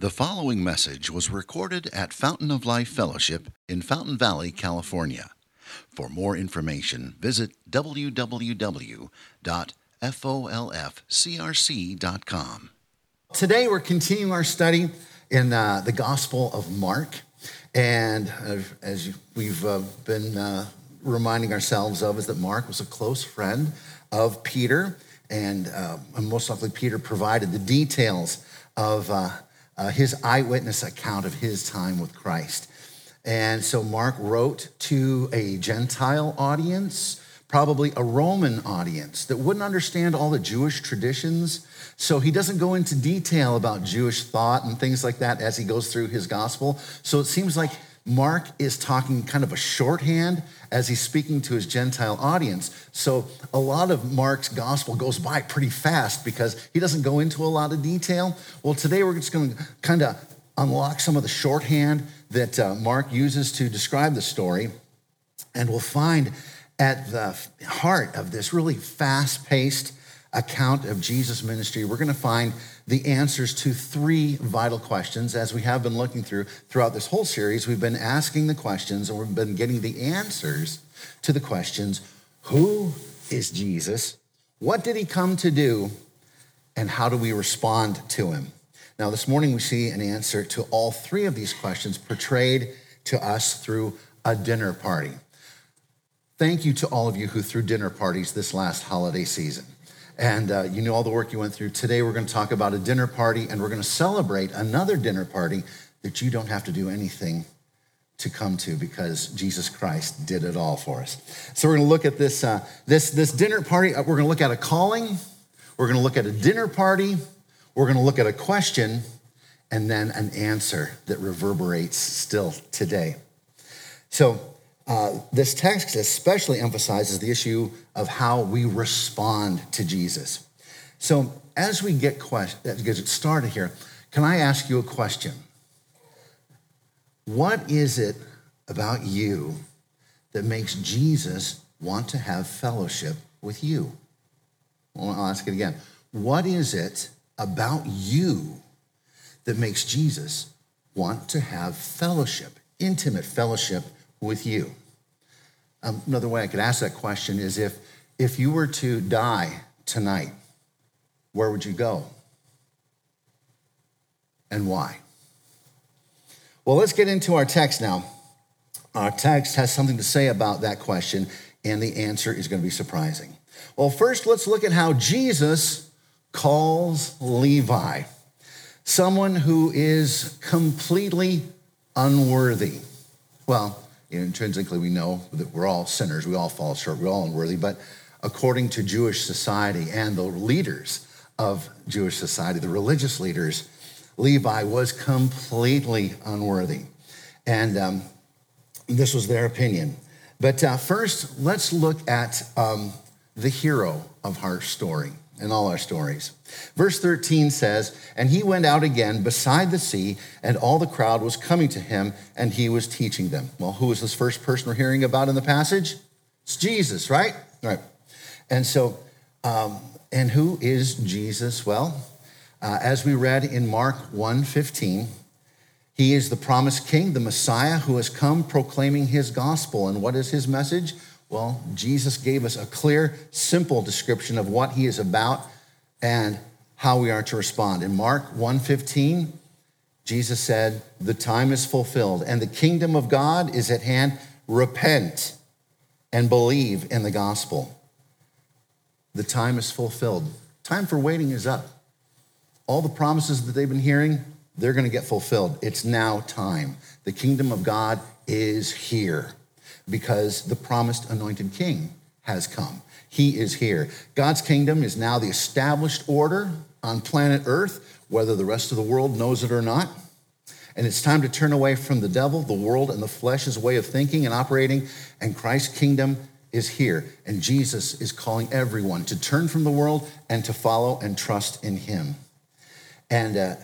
The following message was recorded at Fountain of Life Fellowship in Fountain Valley, California. For more information, visit www.folfcrc.com. Today, we're continuing our study in uh, the Gospel of Mark. And uh, as we've uh, been uh, reminding ourselves of, is that Mark was a close friend of Peter. And uh, most likely, Peter provided the details of uh, his eyewitness account of his time with Christ. And so Mark wrote to a Gentile audience, probably a Roman audience that wouldn't understand all the Jewish traditions. So he doesn't go into detail about Jewish thought and things like that as he goes through his gospel. So it seems like Mark is talking kind of a shorthand as he's speaking to his Gentile audience. So a lot of Mark's gospel goes by pretty fast because he doesn't go into a lot of detail. Well, today we're just going to kind of unlock some of the shorthand that uh, Mark uses to describe the story. And we'll find at the heart of this really fast paced account of Jesus' ministry, we're going to find the answers to three vital questions as we have been looking through throughout this whole series. We've been asking the questions and we've been getting the answers to the questions Who is Jesus? What did he come to do? And how do we respond to him? Now, this morning we see an answer to all three of these questions portrayed to us through a dinner party. Thank you to all of you who threw dinner parties this last holiday season and uh, you know all the work you went through. Today, we're going to talk about a dinner party, and we're going to celebrate another dinner party that you don't have to do anything to come to because Jesus Christ did it all for us. So we're going to look at this uh, this this dinner party. Uh, we're going to look at a calling. We're going to look at a dinner party. We're going to look at a question, and then an answer that reverberates still today. So uh, this text especially emphasizes the issue of how we respond to Jesus. So, as we get, get started here, can I ask you a question? What is it about you that makes Jesus want to have fellowship with you? Well, I'll ask it again. What is it about you that makes Jesus want to have fellowship, intimate fellowship with you? Um, another way I could ask that question is if, if you were to die tonight, where would you go? And why? Well, let's get into our text now. Our text has something to say about that question, and the answer is going to be surprising. Well, first, let's look at how Jesus calls Levi, someone who is completely unworthy. Well, intrinsically we know that we're all sinners, we all fall short, we're all unworthy, but according to Jewish society and the leaders of Jewish society, the religious leaders, Levi was completely unworthy. And um, this was their opinion. But uh, first, let's look at um, the hero of our story in all our stories. Verse 13 says, And he went out again beside the sea, and all the crowd was coming to him, and he was teaching them. Well, who was this first person we're hearing about in the passage? It's Jesus, right? Right. And so, um, and who is Jesus? Well, uh, as we read in Mark 1:15, he is the promised king, the Messiah who has come proclaiming his gospel. And what is his message? Well, Jesus gave us a clear, simple description of what he is about and how we are to respond. In Mark 1:15, Jesus said, "The time is fulfilled and the kingdom of God is at hand. Repent and believe in the gospel." The time is fulfilled. Time for waiting is up. All the promises that they've been hearing, they're going to get fulfilled. It's now time. The kingdom of God is here because the promised anointed king has come. He is here. God's kingdom is now the established order on planet Earth, whether the rest of the world knows it or not. And it's time to turn away from the devil, the world, and the flesh's way of thinking and operating. And Christ's kingdom is here. And Jesus is calling everyone to turn from the world and to follow and trust in him. And, uh,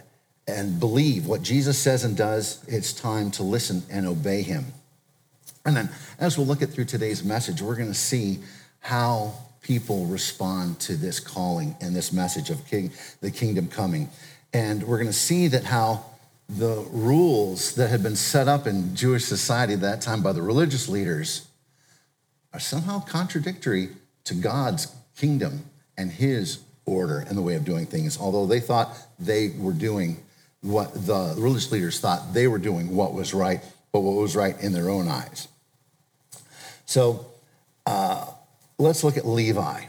and believe what Jesus says and does. It's time to listen and obey him. And then, as we'll look at through today's message, we're going to see how people respond to this calling and this message of king, the kingdom coming. And we're going to see that how the rules that had been set up in Jewish society at that time by the religious leaders are somehow contradictory to God's kingdom and his order and the way of doing things, although they thought they were doing what the religious leaders thought they were doing what was right, but what was right in their own eyes. So uh, let's look at Levi.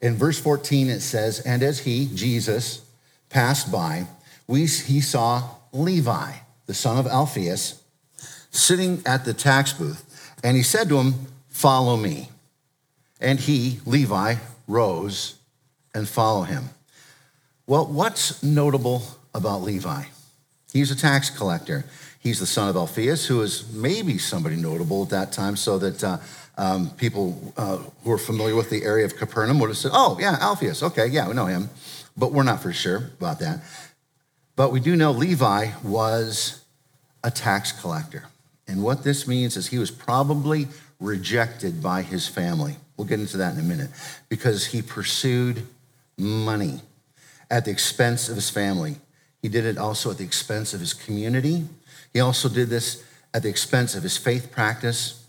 In verse 14, it says, And as he, Jesus, passed by, we, he saw Levi, the son of Alphaeus, sitting at the tax booth. And he said to him, Follow me. And he, Levi, rose and followed him. Well, what's notable about Levi? He's a tax collector. He's the son of Alphaeus, who is maybe somebody notable at that time, so that uh, um, people uh, who are familiar with the area of Capernaum would have said, Oh, yeah, Alphaeus. Okay, yeah, we know him. But we're not for sure about that. But we do know Levi was a tax collector. And what this means is he was probably rejected by his family. We'll get into that in a minute because he pursued money at the expense of his family. He did it also at the expense of his community. He also did this at the expense of his faith practice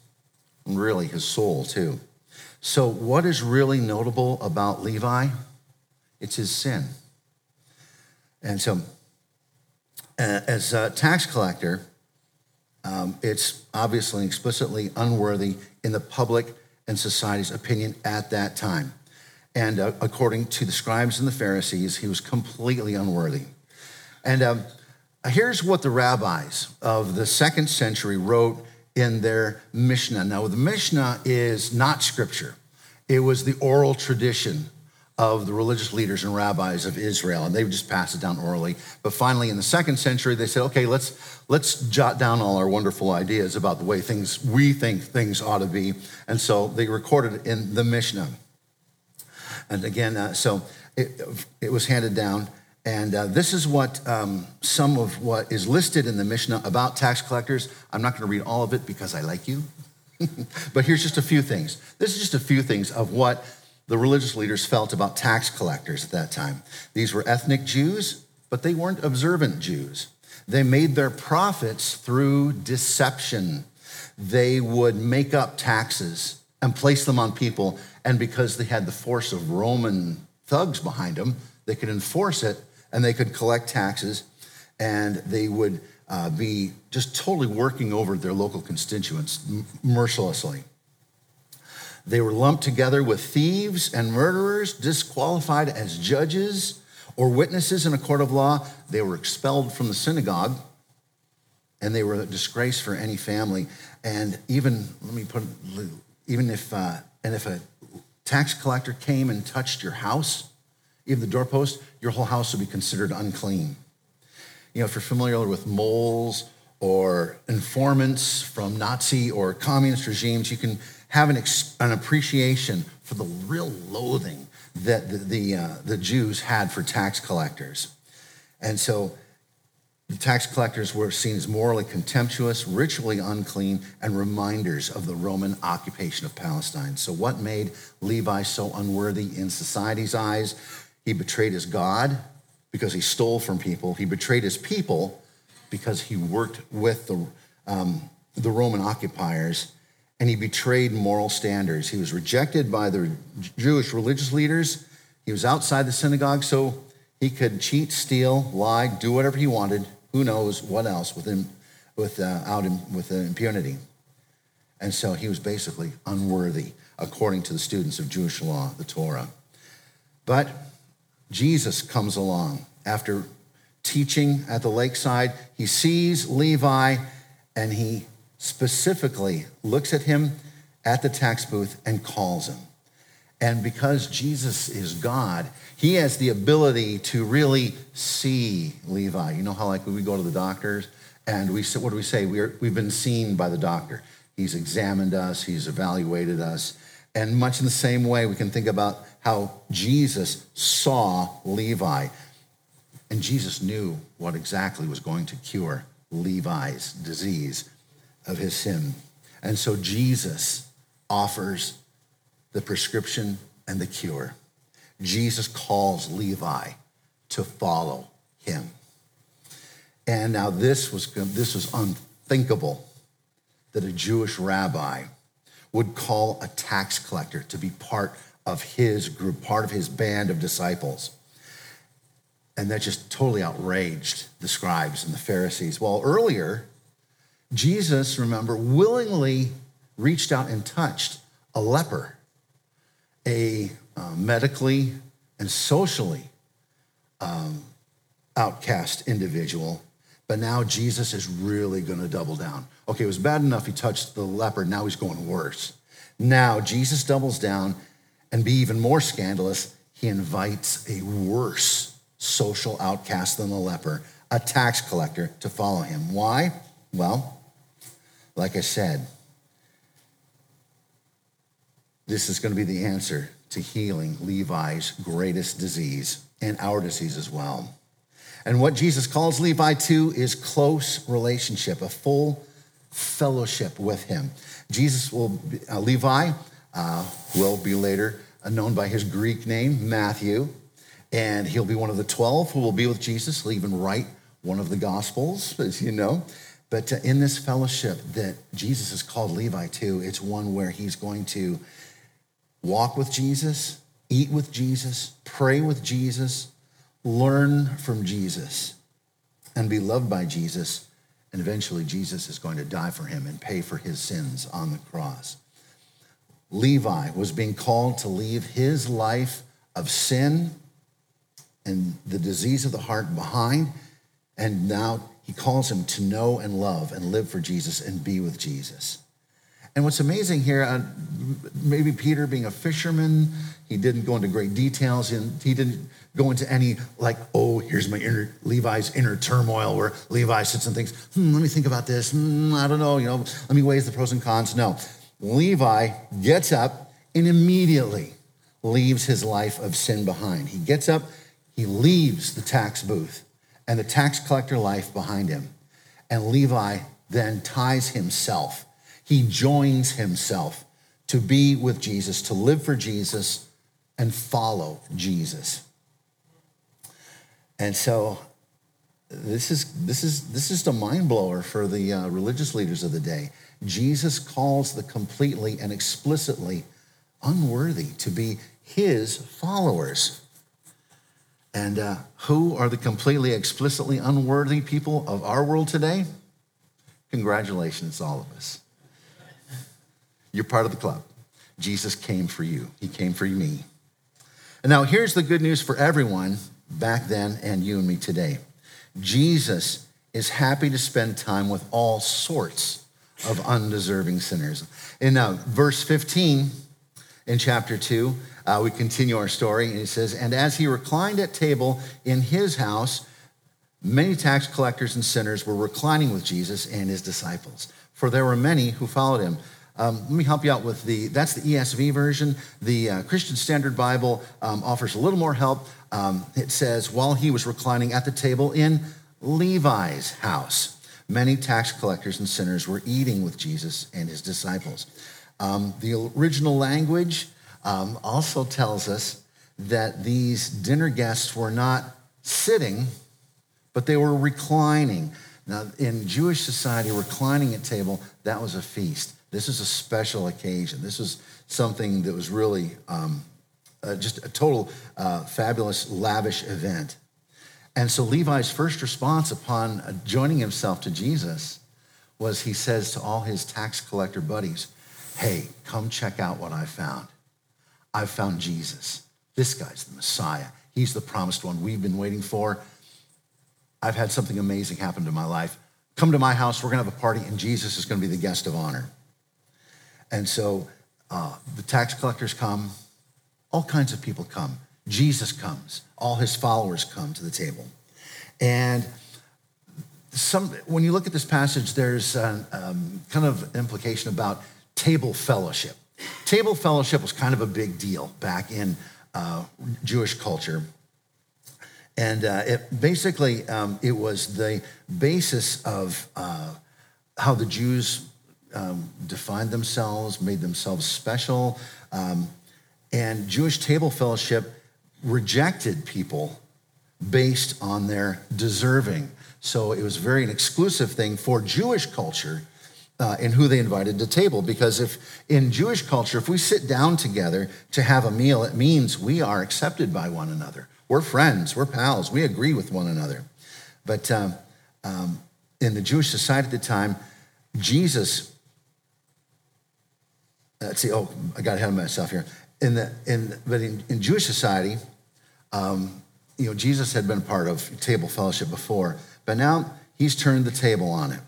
and really his soul, too. So, what is really notable about Levi? It's his sin. And so, as a tax collector, um, it's obviously explicitly unworthy in the public and society's opinion at that time. And uh, according to the scribes and the Pharisees, he was completely unworthy. And um, here's what the rabbis of the second century wrote in their Mishnah. Now, the Mishnah is not scripture, it was the oral tradition of the religious leaders and rabbis of Israel, and they would just pass it down orally. But finally, in the second century, they said, okay, let's, let's jot down all our wonderful ideas about the way things we think things ought to be. And so they recorded it in the Mishnah. And again, uh, so it, it was handed down. And uh, this is what um, some of what is listed in the Mishnah about tax collectors. I'm not going to read all of it because I like you. but here's just a few things. This is just a few things of what the religious leaders felt about tax collectors at that time. These were ethnic Jews, but they weren't observant Jews. They made their profits through deception. They would make up taxes and place them on people. And because they had the force of Roman thugs behind them, they could enforce it and they could collect taxes and they would uh, be just totally working over their local constituents mercilessly. They were lumped together with thieves and murderers, disqualified as judges or witnesses in a court of law. They were expelled from the synagogue and they were a disgrace for any family. And even, let me put, even if, uh, and if a tax collector came and touched your house, even the doorpost, your whole house would be considered unclean. You know, if you're familiar with moles or informants from Nazi or communist regimes, you can have an, an appreciation for the real loathing that the, the, uh, the Jews had for tax collectors. And so the tax collectors were seen as morally contemptuous, ritually unclean, and reminders of the Roman occupation of Palestine. So, what made Levi so unworthy in society's eyes? He betrayed his God because he stole from people, he betrayed his people because he worked with the, um, the Roman occupiers and he betrayed moral standards. He was rejected by the Jewish religious leaders. He was outside the synagogue, so he could cheat, steal, lie, do whatever he wanted. Who knows what else with him, with uh, out in, with uh, impunity. And so he was basically unworthy, according to the students of Jewish law, the Torah. But Jesus comes along after teaching at the lakeside. He sees Levi and he specifically looks at him at the tax booth and calls him. And because Jesus is God, he has the ability to really see Levi. You know how, like, we go to the doctors and we say, what do we say? We're, we've been seen by the doctor. He's examined us, he's evaluated us. And much in the same way, we can think about how Jesus saw Levi. And Jesus knew what exactly was going to cure Levi's disease of his sin. And so Jesus offers the prescription and the cure. Jesus calls Levi to follow him. And now this was, this was unthinkable that a Jewish rabbi would call a tax collector to be part of his group, part of his band of disciples. And that just totally outraged the scribes and the Pharisees. Well, earlier, Jesus, remember, willingly reached out and touched a leper, a uh, medically and socially um, outcast individual. But now Jesus is really going to double down. Okay, it was bad enough he touched the leper, now he's going worse. Now Jesus doubles down and be even more scandalous, he invites a worse social outcast than the leper, a tax collector, to follow him. Why? Well, like I said, this is going to be the answer to healing Levi's greatest disease and our disease as well. And what Jesus calls Levi to is close relationship, a full fellowship with him. Jesus will, uh, Levi uh, will be later known by his Greek name, Matthew, and he'll be one of the 12 who will be with Jesus. He'll even write one of the Gospels, as you know. But uh, in this fellowship that Jesus has called Levi to, it's one where he's going to walk with Jesus, eat with Jesus, pray with Jesus, learn from Jesus, and be loved by Jesus. And eventually, Jesus is going to die for him and pay for his sins on the cross. Levi was being called to leave his life of sin and the disease of the heart behind. And now he calls him to know and love and live for Jesus and be with Jesus. And what's amazing here, uh, maybe Peter being a fisherman, he didn't go into great details. And he didn't go into any, like, oh, here's my inner, Levi's inner turmoil where Levi sits and thinks, hmm, let me think about this. Hmm, I don't know, you know, let me weigh the pros and cons. No. Levi gets up and immediately leaves his life of sin behind. He gets up, he leaves the tax booth and the tax collector life behind him. And Levi then ties himself he joins himself to be with Jesus, to live for Jesus, and follow Jesus. And so this is, this is, this is a mind blower for the uh, religious leaders of the day. Jesus calls the completely and explicitly unworthy to be his followers. And uh, who are the completely explicitly unworthy people of our world today? Congratulations, all of us. You're part of the club. Jesus came for you, He came for me. And now here's the good news for everyone back then and you and me today Jesus is happy to spend time with all sorts of undeserving sinners. In now, verse 15 in chapter 2, uh, we continue our story, and he says, And as he reclined at table in his house, many tax collectors and sinners were reclining with Jesus and his disciples, for there were many who followed him. Um, let me help you out with the, that's the ESV version. The uh, Christian Standard Bible um, offers a little more help. Um, it says, while he was reclining at the table in Levi's house, many tax collectors and sinners were eating with Jesus and his disciples. Um, the original language um, also tells us that these dinner guests were not sitting, but they were reclining. Now, in Jewish society, reclining at table, that was a feast. This is a special occasion. This is something that was really um, uh, just a total uh, fabulous, lavish event. And so Levi's first response upon joining himself to Jesus was he says to all his tax collector buddies, Hey, come check out what I found. I've found Jesus. This guy's the Messiah. He's the promised one we've been waiting for. I've had something amazing happen to my life. Come to my house. We're going to have a party, and Jesus is going to be the guest of honor. And so uh, the tax collectors come, all kinds of people come. Jesus comes, all his followers come to the table. And some, when you look at this passage, there's a, um, kind of implication about table fellowship. Table fellowship was kind of a big deal back in uh, Jewish culture. And uh, it basically, um, it was the basis of uh, how the Jews um, defined themselves, made themselves special. Um, and Jewish table fellowship rejected people based on their deserving. So it was very an exclusive thing for Jewish culture uh, who they invited to table. Because if in Jewish culture, if we sit down together to have a meal, it means we are accepted by one another. We're friends, we're pals, we agree with one another. But um, um, in the Jewish society at the time, Jesus, let's see, oh, I got ahead of myself here. In the, in, but in, in Jewish society, um, you know, Jesus had been part of table fellowship before, but now he's turned the table on it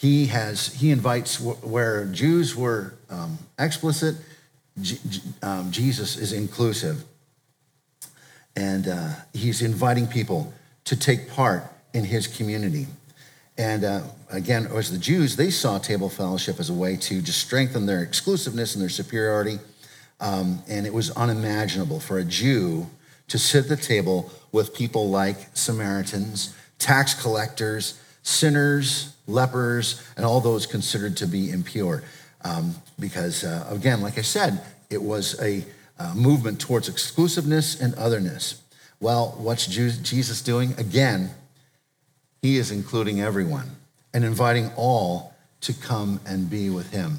he has he invites where Jews were um, explicit, G, um, Jesus is inclusive, and uh, he's inviting people to take part in his community. And uh, again, as the Jews, they saw table fellowship as a way to just strengthen their exclusiveness and their superiority. Um, and it was unimaginable for a Jew to sit at the table with people like Samaritans, tax collectors, sinners, lepers, and all those considered to be impure. Um, because, uh, again, like I said, it was a uh, movement towards exclusiveness and otherness. Well, what's Jesus doing? Again, he is including everyone and inviting all to come and be with him.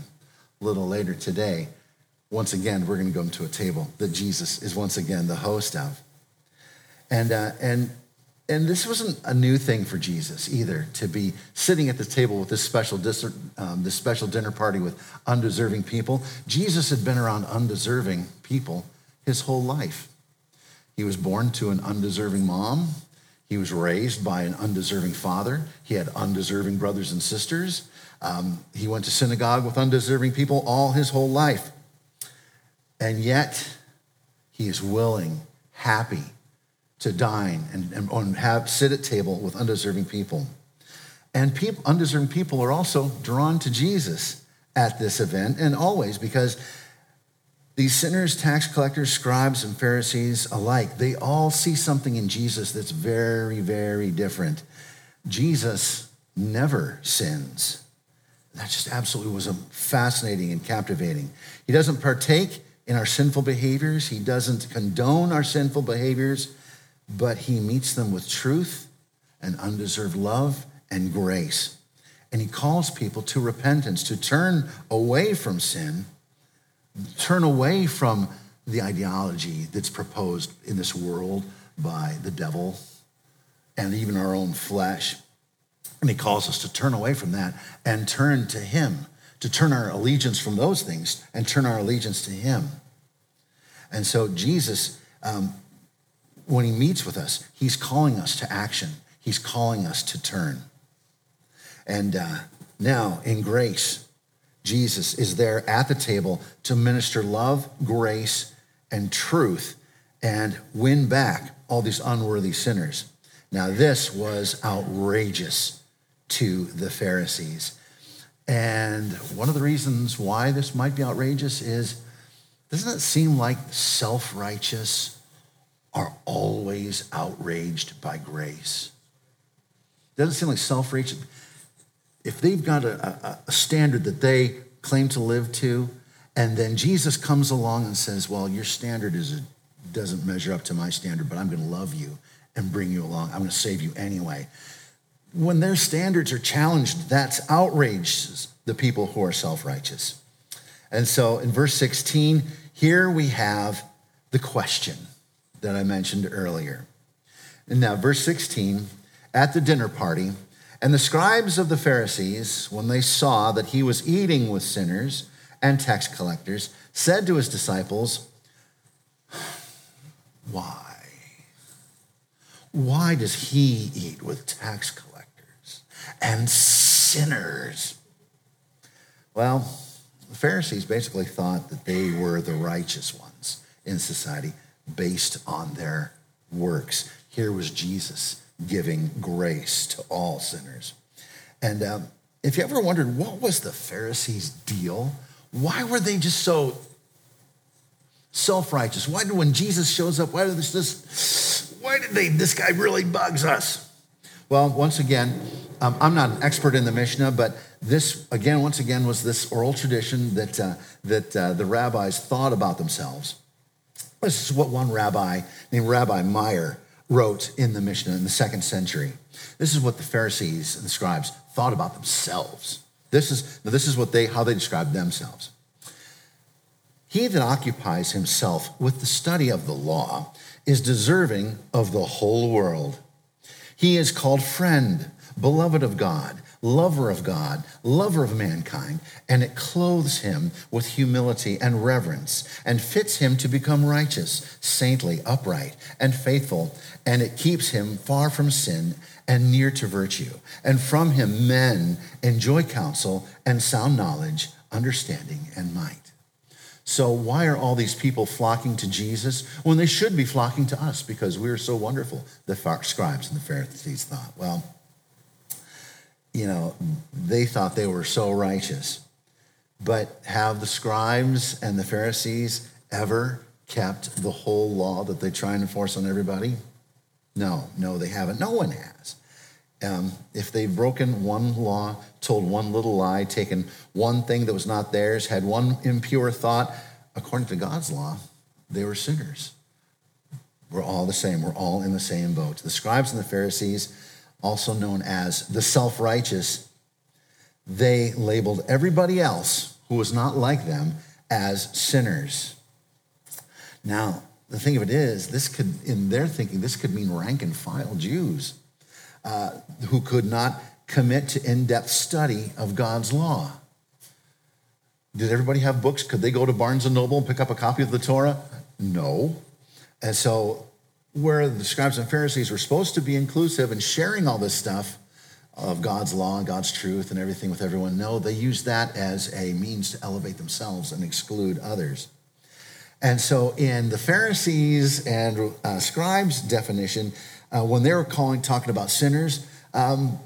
A little later today, once again, we're going to go to a table that Jesus is once again the host of. And, uh, and and this wasn't a new thing for Jesus either to be sitting at the table with this special, um, this special dinner party with undeserving people. Jesus had been around undeserving people his whole life. He was born to an undeserving mom. He was raised by an undeserving father. He had undeserving brothers and sisters. Um, he went to synagogue with undeserving people all his whole life. And yet, he is willing, happy, to dine and, and have sit at table with undeserving people. And people, undeserving people are also drawn to Jesus at this event and always because these sinners, tax collectors, scribes, and Pharisees alike, they all see something in Jesus that's very, very different. Jesus never sins. That just absolutely was fascinating and captivating. He doesn't partake in our sinful behaviors, he doesn't condone our sinful behaviors but he meets them with truth and undeserved love and grace. And he calls people to repentance, to turn away from sin, turn away from the ideology that's proposed in this world by the devil and even our own flesh. And he calls us to turn away from that and turn to him, to turn our allegiance from those things and turn our allegiance to him. And so Jesus um, when he meets with us, he's calling us to action. He's calling us to turn. And uh, now, in grace, Jesus is there at the table to minister love, grace, and truth and win back all these unworthy sinners. Now, this was outrageous to the Pharisees. And one of the reasons why this might be outrageous is doesn't it seem like self righteous, are always outraged by grace. Doesn't seem like self righteous. If they've got a, a, a standard that they claim to live to, and then Jesus comes along and says, Well, your standard is doesn't measure up to my standard, but I'm going to love you and bring you along. I'm going to save you anyway. When their standards are challenged, that's outrages the people who are self righteous. And so in verse 16, here we have the question that I mentioned earlier. And now, verse 16 at the dinner party, and the scribes of the Pharisees, when they saw that he was eating with sinners and tax collectors, said to his disciples, Why? Why does he eat with tax collectors and sinners? Well, the Pharisees basically thought that they were the righteous ones in society based on their works. Here was Jesus giving grace to all sinners. And um, if you ever wondered what was the Pharisees' deal, why were they just so self-righteous? Why did when Jesus shows up, why did this, this why did they this guy really bugs us? Well, once again, um, I'm not an expert in the Mishnah, but this again, once again, was this oral tradition that uh, that uh, the rabbis thought about themselves. This is what one rabbi named Rabbi Meir wrote in the Mishnah in the second century. This is what the Pharisees and the scribes thought about themselves. This is, this is what they, how they described themselves. He that occupies himself with the study of the law is deserving of the whole world. He is called friend, beloved of God, lover of God, lover of mankind, and it clothes him with humility and reverence and fits him to become righteous, saintly, upright, and faithful, and it keeps him far from sin and near to virtue. And from him men enjoy counsel and sound knowledge, understanding, and might. So, why are all these people flocking to Jesus when they should be flocking to us because we are so wonderful? The scribes and the Pharisees thought. Well, you know, they thought they were so righteous. But have the scribes and the Pharisees ever kept the whole law that they try and enforce on everybody? No, no, they haven't. No one has. Um, if they've broken one law, told one little lie, taken one thing that was not theirs, had one impure thought, according to God's law, they were sinners. We're all the same. We're all in the same boat. The scribes and the Pharisees, also known as the self righteous, they labeled everybody else who was not like them as sinners. Now, the thing of it is, this could, in their thinking, this could mean rank and file Jews uh, who could not commit to in depth study of God's law. Did everybody have books? Could they go to Barnes and Noble and pick up a copy of the Torah? No. And so, where the scribes and Pharisees were supposed to be inclusive and sharing all this stuff of God's law and God's truth and everything with everyone, no, they used that as a means to elevate themselves and exclude others. And so, in the Pharisees and uh, scribes' definition, uh, when they were calling, talking about sinners, um,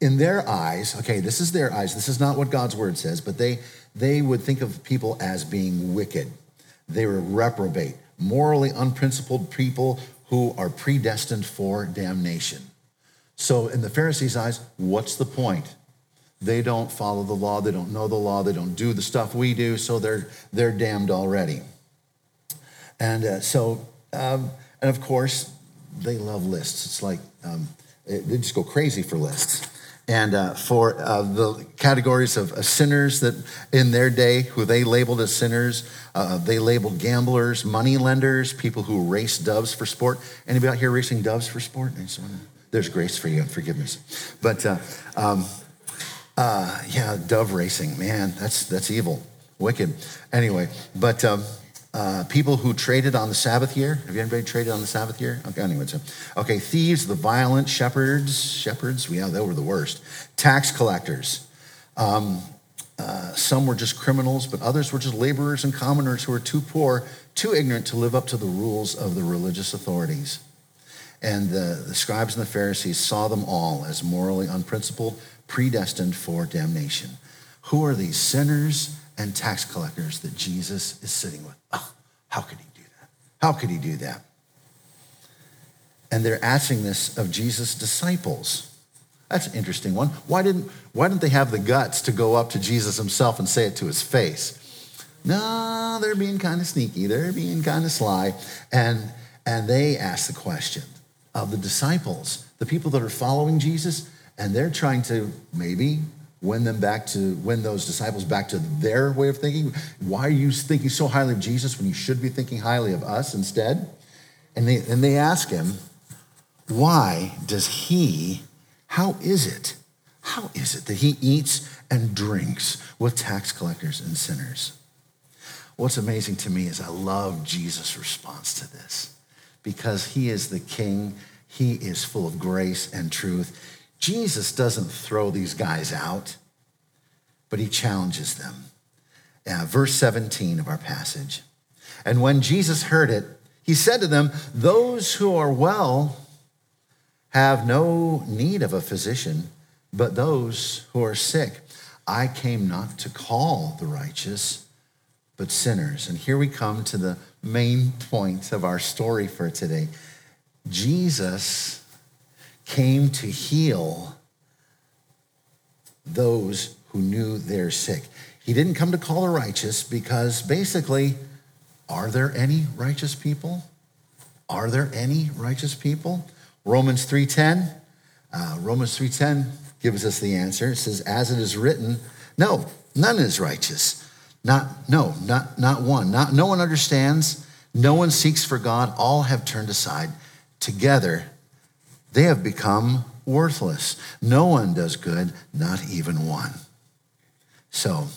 in their eyes, okay, this is their eyes. This is not what God's word says, but they they would think of people as being wicked. They were reprobate, morally unprincipled people who are predestined for damnation. So, in the Pharisees' eyes, what's the point? They don't follow the law, they don't know the law, they don't do the stuff we do, so they're they're damned already. And uh, so, um, and of course, they love lists. It's like um, they just go crazy for lists. And uh, for uh, the categories of uh, sinners that in their day, who they labeled as sinners, uh, they labeled gamblers, money lenders, people who race doves for sport. Anybody out here racing doves for sport? There's grace for you and forgiveness. But uh, um, uh, yeah, dove racing, man, that's that's evil, wicked. Anyway, but um, uh, people who traded on the Sabbath year. Have you anybody traded on the Sabbath year? Okay, anyway, so, okay, thieves, the violent, shepherds, shepherds, yeah, they were the worst. Tax collectors. Um, uh, some were just criminals, but others were just laborers and commoners who were too poor, too ignorant to live up to the rules of the religious authorities. And the, the scribes and the Pharisees saw them all as morally unprincipled, predestined for damnation. Who are these sinners and tax collectors that Jesus is sitting with. How could he do that? How could he do that? And they're asking this of Jesus' disciples. That's an interesting one. Why didn't, why didn't they have the guts to go up to Jesus himself and say it to his face? No, they're being kind of sneaky. They're being kind of sly. And, and they ask the question of the disciples, the people that are following Jesus, and they're trying to maybe win them back to win those disciples back to their way of thinking? Why are you thinking so highly of jesus when you should be thinking highly of us instead? And they and they ask him why does he how is it how is it that he eats and drinks with tax collectors and sinners? What's amazing to me is i love jesus response to this because he is the king. He is full of grace and truth Jesus doesn't throw these guys out, but he challenges them. Uh, verse 17 of our passage. And when Jesus heard it, he said to them, Those who are well have no need of a physician, but those who are sick. I came not to call the righteous, but sinners. And here we come to the main point of our story for today. Jesus came to heal those who knew they're sick. He didn't come to call the righteous because basically, are there any righteous people? Are there any righteous people? Romans 3.10. Uh, Romans 3.10 gives us the answer. It says, as it is written, no, none is righteous. Not, no, not, not one. Not, no one understands. No one seeks for God. All have turned aside. Together, they have become worthless. No one does good, not even one. So,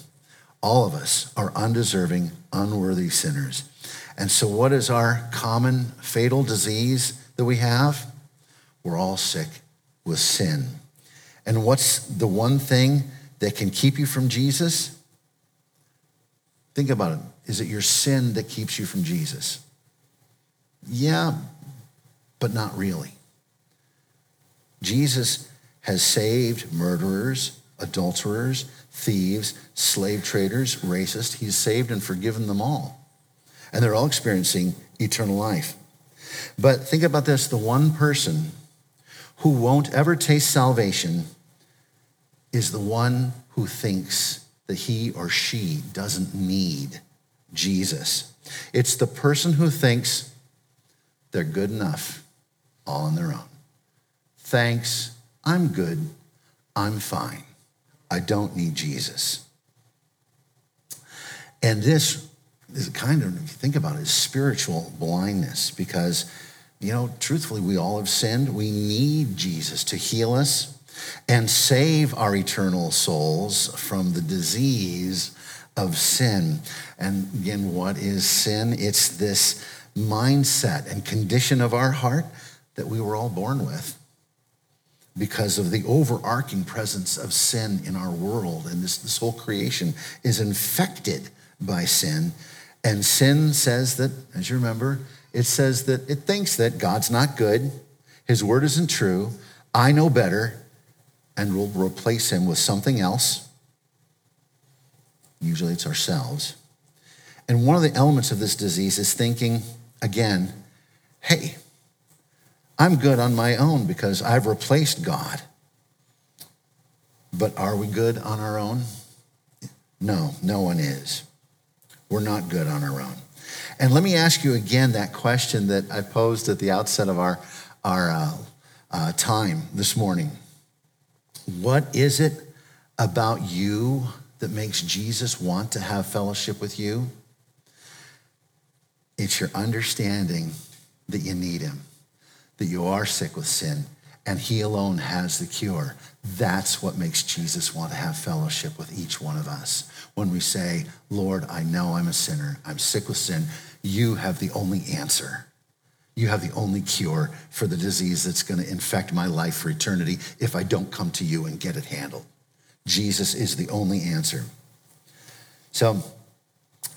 all of us are undeserving, unworthy sinners. And so, what is our common fatal disease that we have? We're all sick with sin. And what's the one thing that can keep you from Jesus? Think about it. Is it your sin that keeps you from Jesus? Yeah, but not really. Jesus has saved murderers, adulterers, thieves, slave traders, racists. He's saved and forgiven them all. And they're all experiencing eternal life. But think about this the one person who won't ever taste salvation is the one who thinks that he or she doesn't need Jesus. It's the person who thinks they're good enough all on their own. Thanks, I'm good, I'm fine. I don't need Jesus. And this is kind of, if you think about it, is spiritual blindness because, you know, truthfully, we all have sinned. We need Jesus to heal us and save our eternal souls from the disease of sin. And again, what is sin? It's this mindset and condition of our heart that we were all born with because of the overarching presence of sin in our world. And this, this whole creation is infected by sin. And sin says that, as you remember, it says that it thinks that God's not good, his word isn't true, I know better, and we'll replace him with something else. Usually it's ourselves. And one of the elements of this disease is thinking, again, hey, I'm good on my own because I've replaced God. But are we good on our own? No, no one is. We're not good on our own. And let me ask you again that question that I posed at the outset of our, our uh, uh, time this morning. What is it about you that makes Jesus want to have fellowship with you? It's your understanding that you need him that you are sick with sin and he alone has the cure. That's what makes Jesus want to have fellowship with each one of us. When we say, Lord, I know I'm a sinner, I'm sick with sin, you have the only answer. You have the only cure for the disease that's going to infect my life for eternity if I don't come to you and get it handled. Jesus is the only answer. So,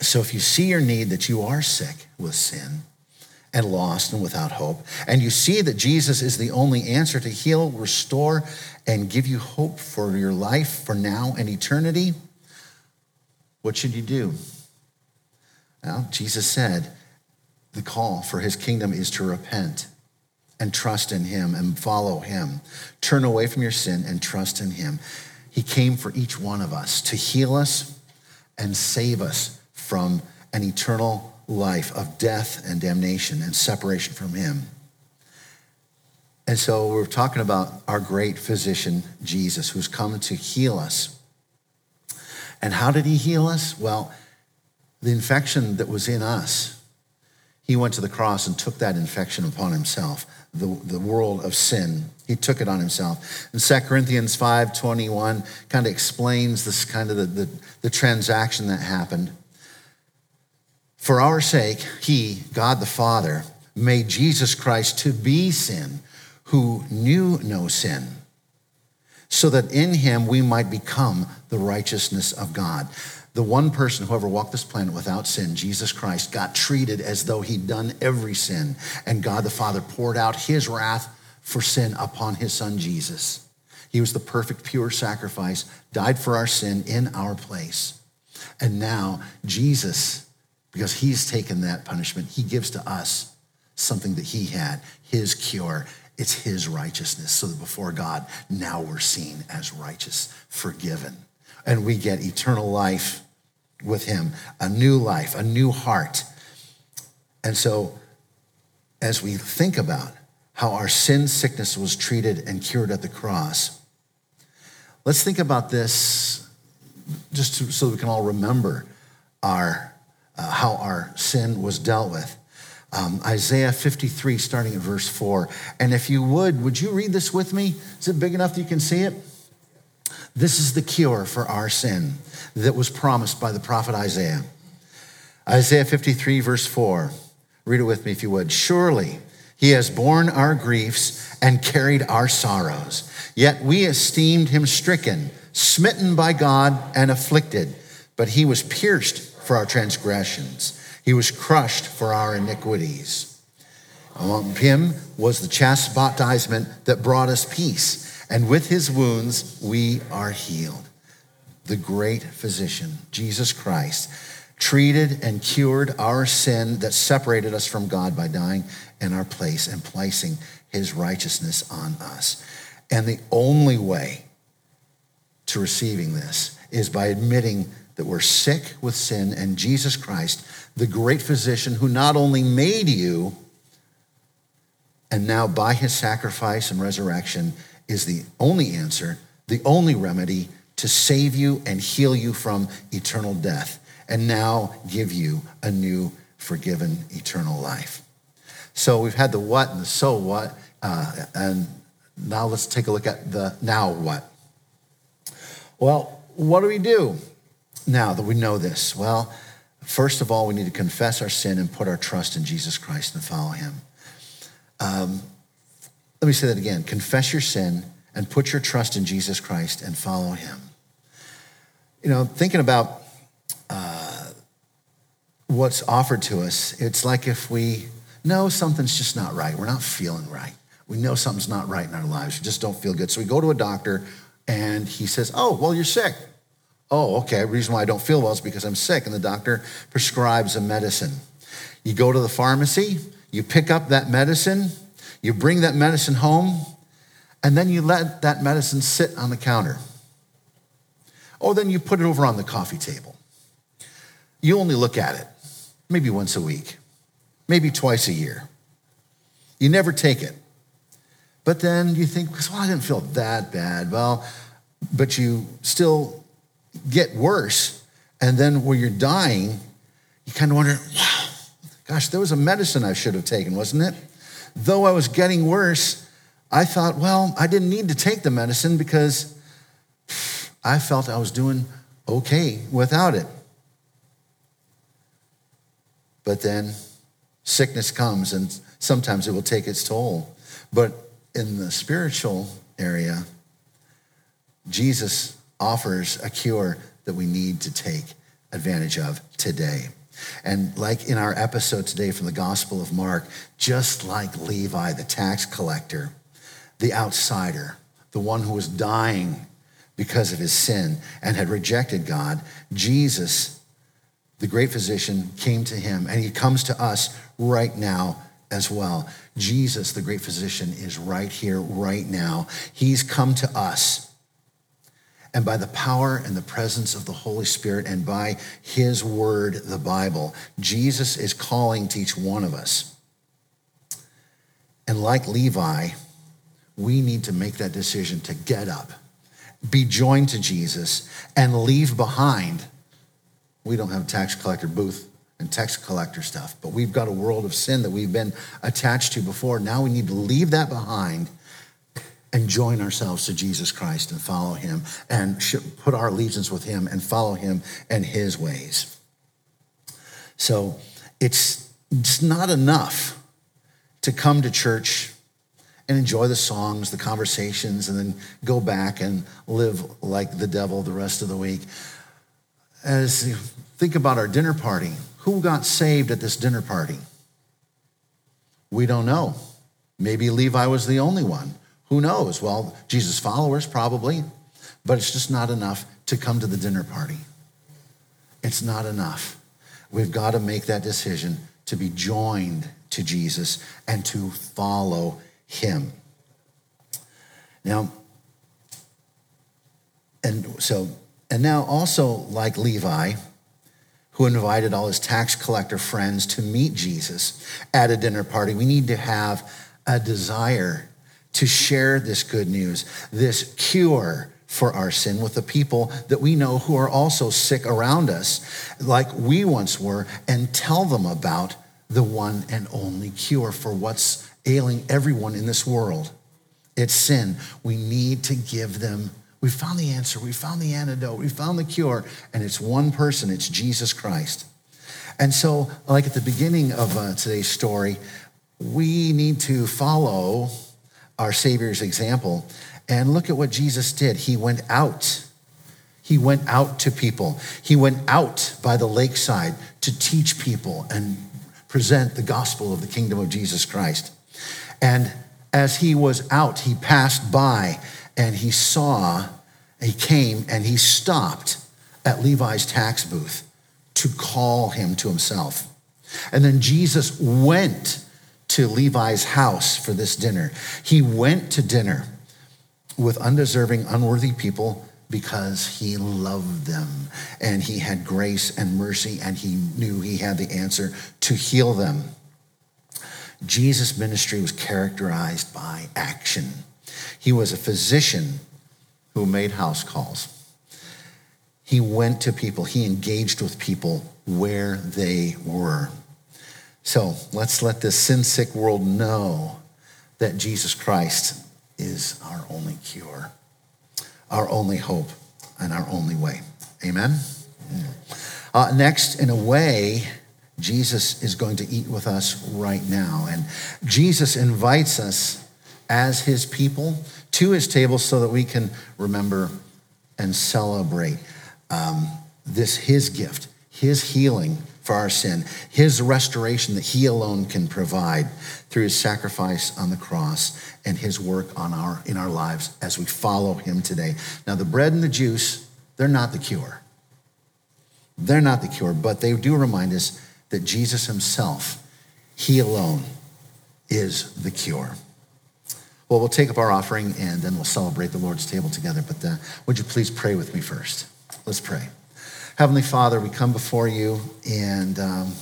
so if you see your need that you are sick with sin, and lost and without hope. And you see that Jesus is the only answer to heal, restore, and give you hope for your life for now and eternity. What should you do? Well, Jesus said the call for his kingdom is to repent and trust in him and follow him. Turn away from your sin and trust in him. He came for each one of us to heal us and save us from an eternal life of death and damnation and separation from Him. And so we're talking about our great physician, Jesus, who's come to heal us. And how did He heal us? Well, the infection that was in us, He went to the cross and took that infection upon Himself, the, the world of sin. He took it on himself. And 2 Corinthians 5.21 kind of explains this kind of the, the, the transaction that happened. For our sake, he, God the Father, made Jesus Christ to be sin, who knew no sin, so that in him we might become the righteousness of God. The one person who ever walked this planet without sin, Jesus Christ, got treated as though he'd done every sin, and God the Father poured out his wrath for sin upon his son Jesus. He was the perfect, pure sacrifice, died for our sin in our place. And now Jesus because he's taken that punishment. He gives to us something that he had, his cure. It's his righteousness, so that before God, now we're seen as righteous, forgiven. And we get eternal life with him, a new life, a new heart. And so as we think about how our sin sickness was treated and cured at the cross, let's think about this just so we can all remember our, uh, how our sin was dealt with. Um, Isaiah 53, starting at verse 4. And if you would, would you read this with me? Is it big enough that you can see it? This is the cure for our sin that was promised by the prophet Isaiah. Isaiah 53, verse 4. Read it with me if you would. Surely he has borne our griefs and carried our sorrows, yet we esteemed him stricken, smitten by God, and afflicted. But he was pierced for our transgressions, he was crushed for our iniquities. Among him was the chastisement that brought us peace and with his wounds we are healed. The great physician, Jesus Christ, treated and cured our sin that separated us from God by dying in our place and placing his righteousness on us. And the only way to receiving this is by admitting that we're sick with sin and Jesus Christ, the great physician who not only made you, and now by his sacrifice and resurrection is the only answer, the only remedy to save you and heal you from eternal death, and now give you a new, forgiven, eternal life. So we've had the what and the so what, uh, and now let's take a look at the now what. Well, what do we do now that we know this? Well, first of all, we need to confess our sin and put our trust in Jesus Christ and follow him. Um, let me say that again. Confess your sin and put your trust in Jesus Christ and follow him. You know, thinking about uh, what's offered to us, it's like if we know something's just not right, we're not feeling right. We know something's not right in our lives, we just don't feel good. So we go to a doctor and he says, Oh, well, you're sick. Oh, okay. The reason why I don't feel well is because I'm sick. And the doctor prescribes a medicine. You go to the pharmacy, you pick up that medicine, you bring that medicine home, and then you let that medicine sit on the counter. Or then you put it over on the coffee table. You only look at it maybe once a week, maybe twice a year. You never take it. But then you think, well, I didn't feel that bad. Well, but you still get worse. And then when you're dying, you kind of wonder, wow, gosh, there was a medicine I should have taken, wasn't it? though I was getting worse, I thought, well, I didn't need to take the medicine because I felt I was doing okay without it. But then sickness comes and sometimes it will take its toll. But in the spiritual area, Jesus offers a cure that we need to take advantage of today. And like in our episode today from the Gospel of Mark, just like Levi, the tax collector, the outsider, the one who was dying because of his sin and had rejected God, Jesus, the great physician, came to him, and he comes to us right now as well. Jesus, the great physician, is right here, right now. He's come to us and by the power and the presence of the Holy Spirit and by his word, the Bible, Jesus is calling to each one of us. And like Levi, we need to make that decision to get up, be joined to Jesus, and leave behind. We don't have a tax collector booth and tax collector stuff, but we've got a world of sin that we've been attached to before. Now we need to leave that behind and join ourselves to Jesus Christ and follow him and put our allegiance with him and follow him and his ways. So it's, it's not enough to come to church and enjoy the songs, the conversations, and then go back and live like the devil the rest of the week. As you think about our dinner party, who got saved at this dinner party? We don't know. Maybe Levi was the only one. Who knows? Well, Jesus' followers probably, but it's just not enough to come to the dinner party. It's not enough. We've got to make that decision to be joined to Jesus and to follow him. Now, and so, and now also like Levi, who invited all his tax collector friends to meet Jesus at a dinner party. We need to have a desire to share this good news, this cure for our sin with the people that we know who are also sick around us, like we once were, and tell them about the one and only cure for what's ailing everyone in this world. It's sin. We need to give them. We found the answer. We found the antidote. We found the cure. And it's one person, it's Jesus Christ. And so, like at the beginning of uh, today's story, we need to follow our Savior's example and look at what Jesus did. He went out. He went out to people. He went out by the lakeside to teach people and present the gospel of the kingdom of Jesus Christ. And as he was out, he passed by and he saw, he came and he stopped at Levi's tax booth to call him to himself. And then Jesus went to Levi's house for this dinner. He went to dinner with undeserving, unworthy people because he loved them and he had grace and mercy and he knew he had the answer to heal them. Jesus' ministry was characterized by action. He was a physician who made house calls. He went to people, he engaged with people where they were. So let's let this sin sick world know that Jesus Christ is our only cure, our only hope, and our only way. Amen? Uh, next, in a way, Jesus is going to eat with us right now. And Jesus invites us as his people to his table so that we can remember and celebrate um, this, his gift, his healing for our sin, his restoration that he alone can provide through his sacrifice on the cross and his work on our, in our lives as we follow him today. Now, the bread and the juice, they're not the cure. They're not the cure, but they do remind us that Jesus himself, he alone, is the cure. Well, we'll take up our offering and then we'll celebrate the Lord's table together. But uh, would you please pray with me first? Let's pray. Heavenly Father, we come before you and um,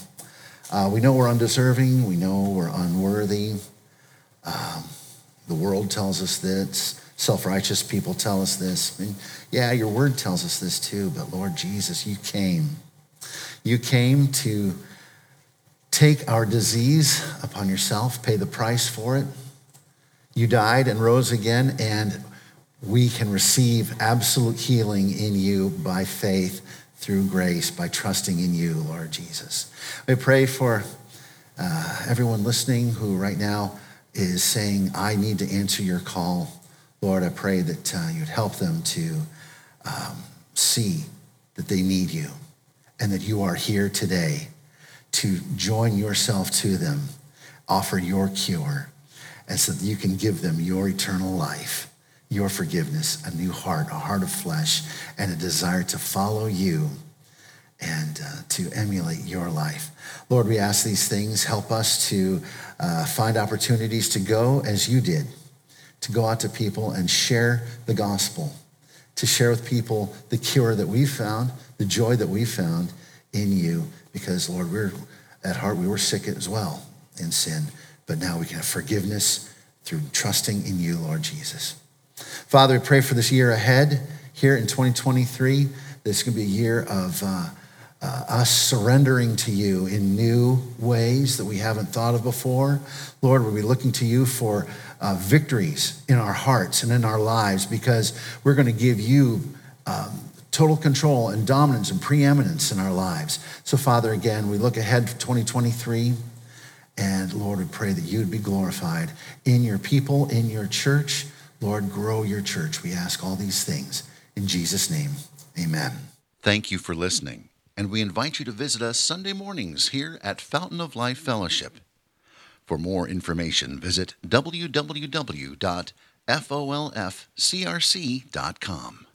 uh, we know we're undeserving, we know we're unworthy. Um, the world tells us this. Self righteous people tell us this. Yeah, your word tells us this too, but Lord Jesus, you came. You came to take our disease upon yourself, pay the price for it. You died and rose again, and we can receive absolute healing in you by faith through grace, by trusting in you, Lord Jesus. We pray for uh, everyone listening who right now is saying, I need to answer your call. Lord, I pray that uh, you'd help them to um, see that they need you and that you are here today to join yourself to them, offer your cure, and so that you can give them your eternal life, your forgiveness, a new heart, a heart of flesh, and a desire to follow you and uh, to emulate your life. Lord, we ask these things. Help us to uh, find opportunities to go as you did, to go out to people and share the gospel, to share with people the cure that we found, the joy that we found in you, because, Lord, we're at heart, we were sick as well in sin, but now we can have forgiveness through trusting in you, Lord Jesus. Father, we pray for this year ahead here in 2023. This is going to be a year of uh, uh, us surrendering to you in new ways that we haven't thought of before. Lord, we'll be looking to you for uh, victories in our hearts and in our lives because we're going to give you um, total control and dominance and preeminence in our lives. So, Father, again, we look ahead to 2023. And Lord, we pray that you'd be glorified in your people, in your church. Lord, grow your church. We ask all these things in Jesus' name. Amen. Thank you for listening. And we invite you to visit us Sunday mornings here at Fountain of Life Fellowship. For more information, visit www.folfcrc.com.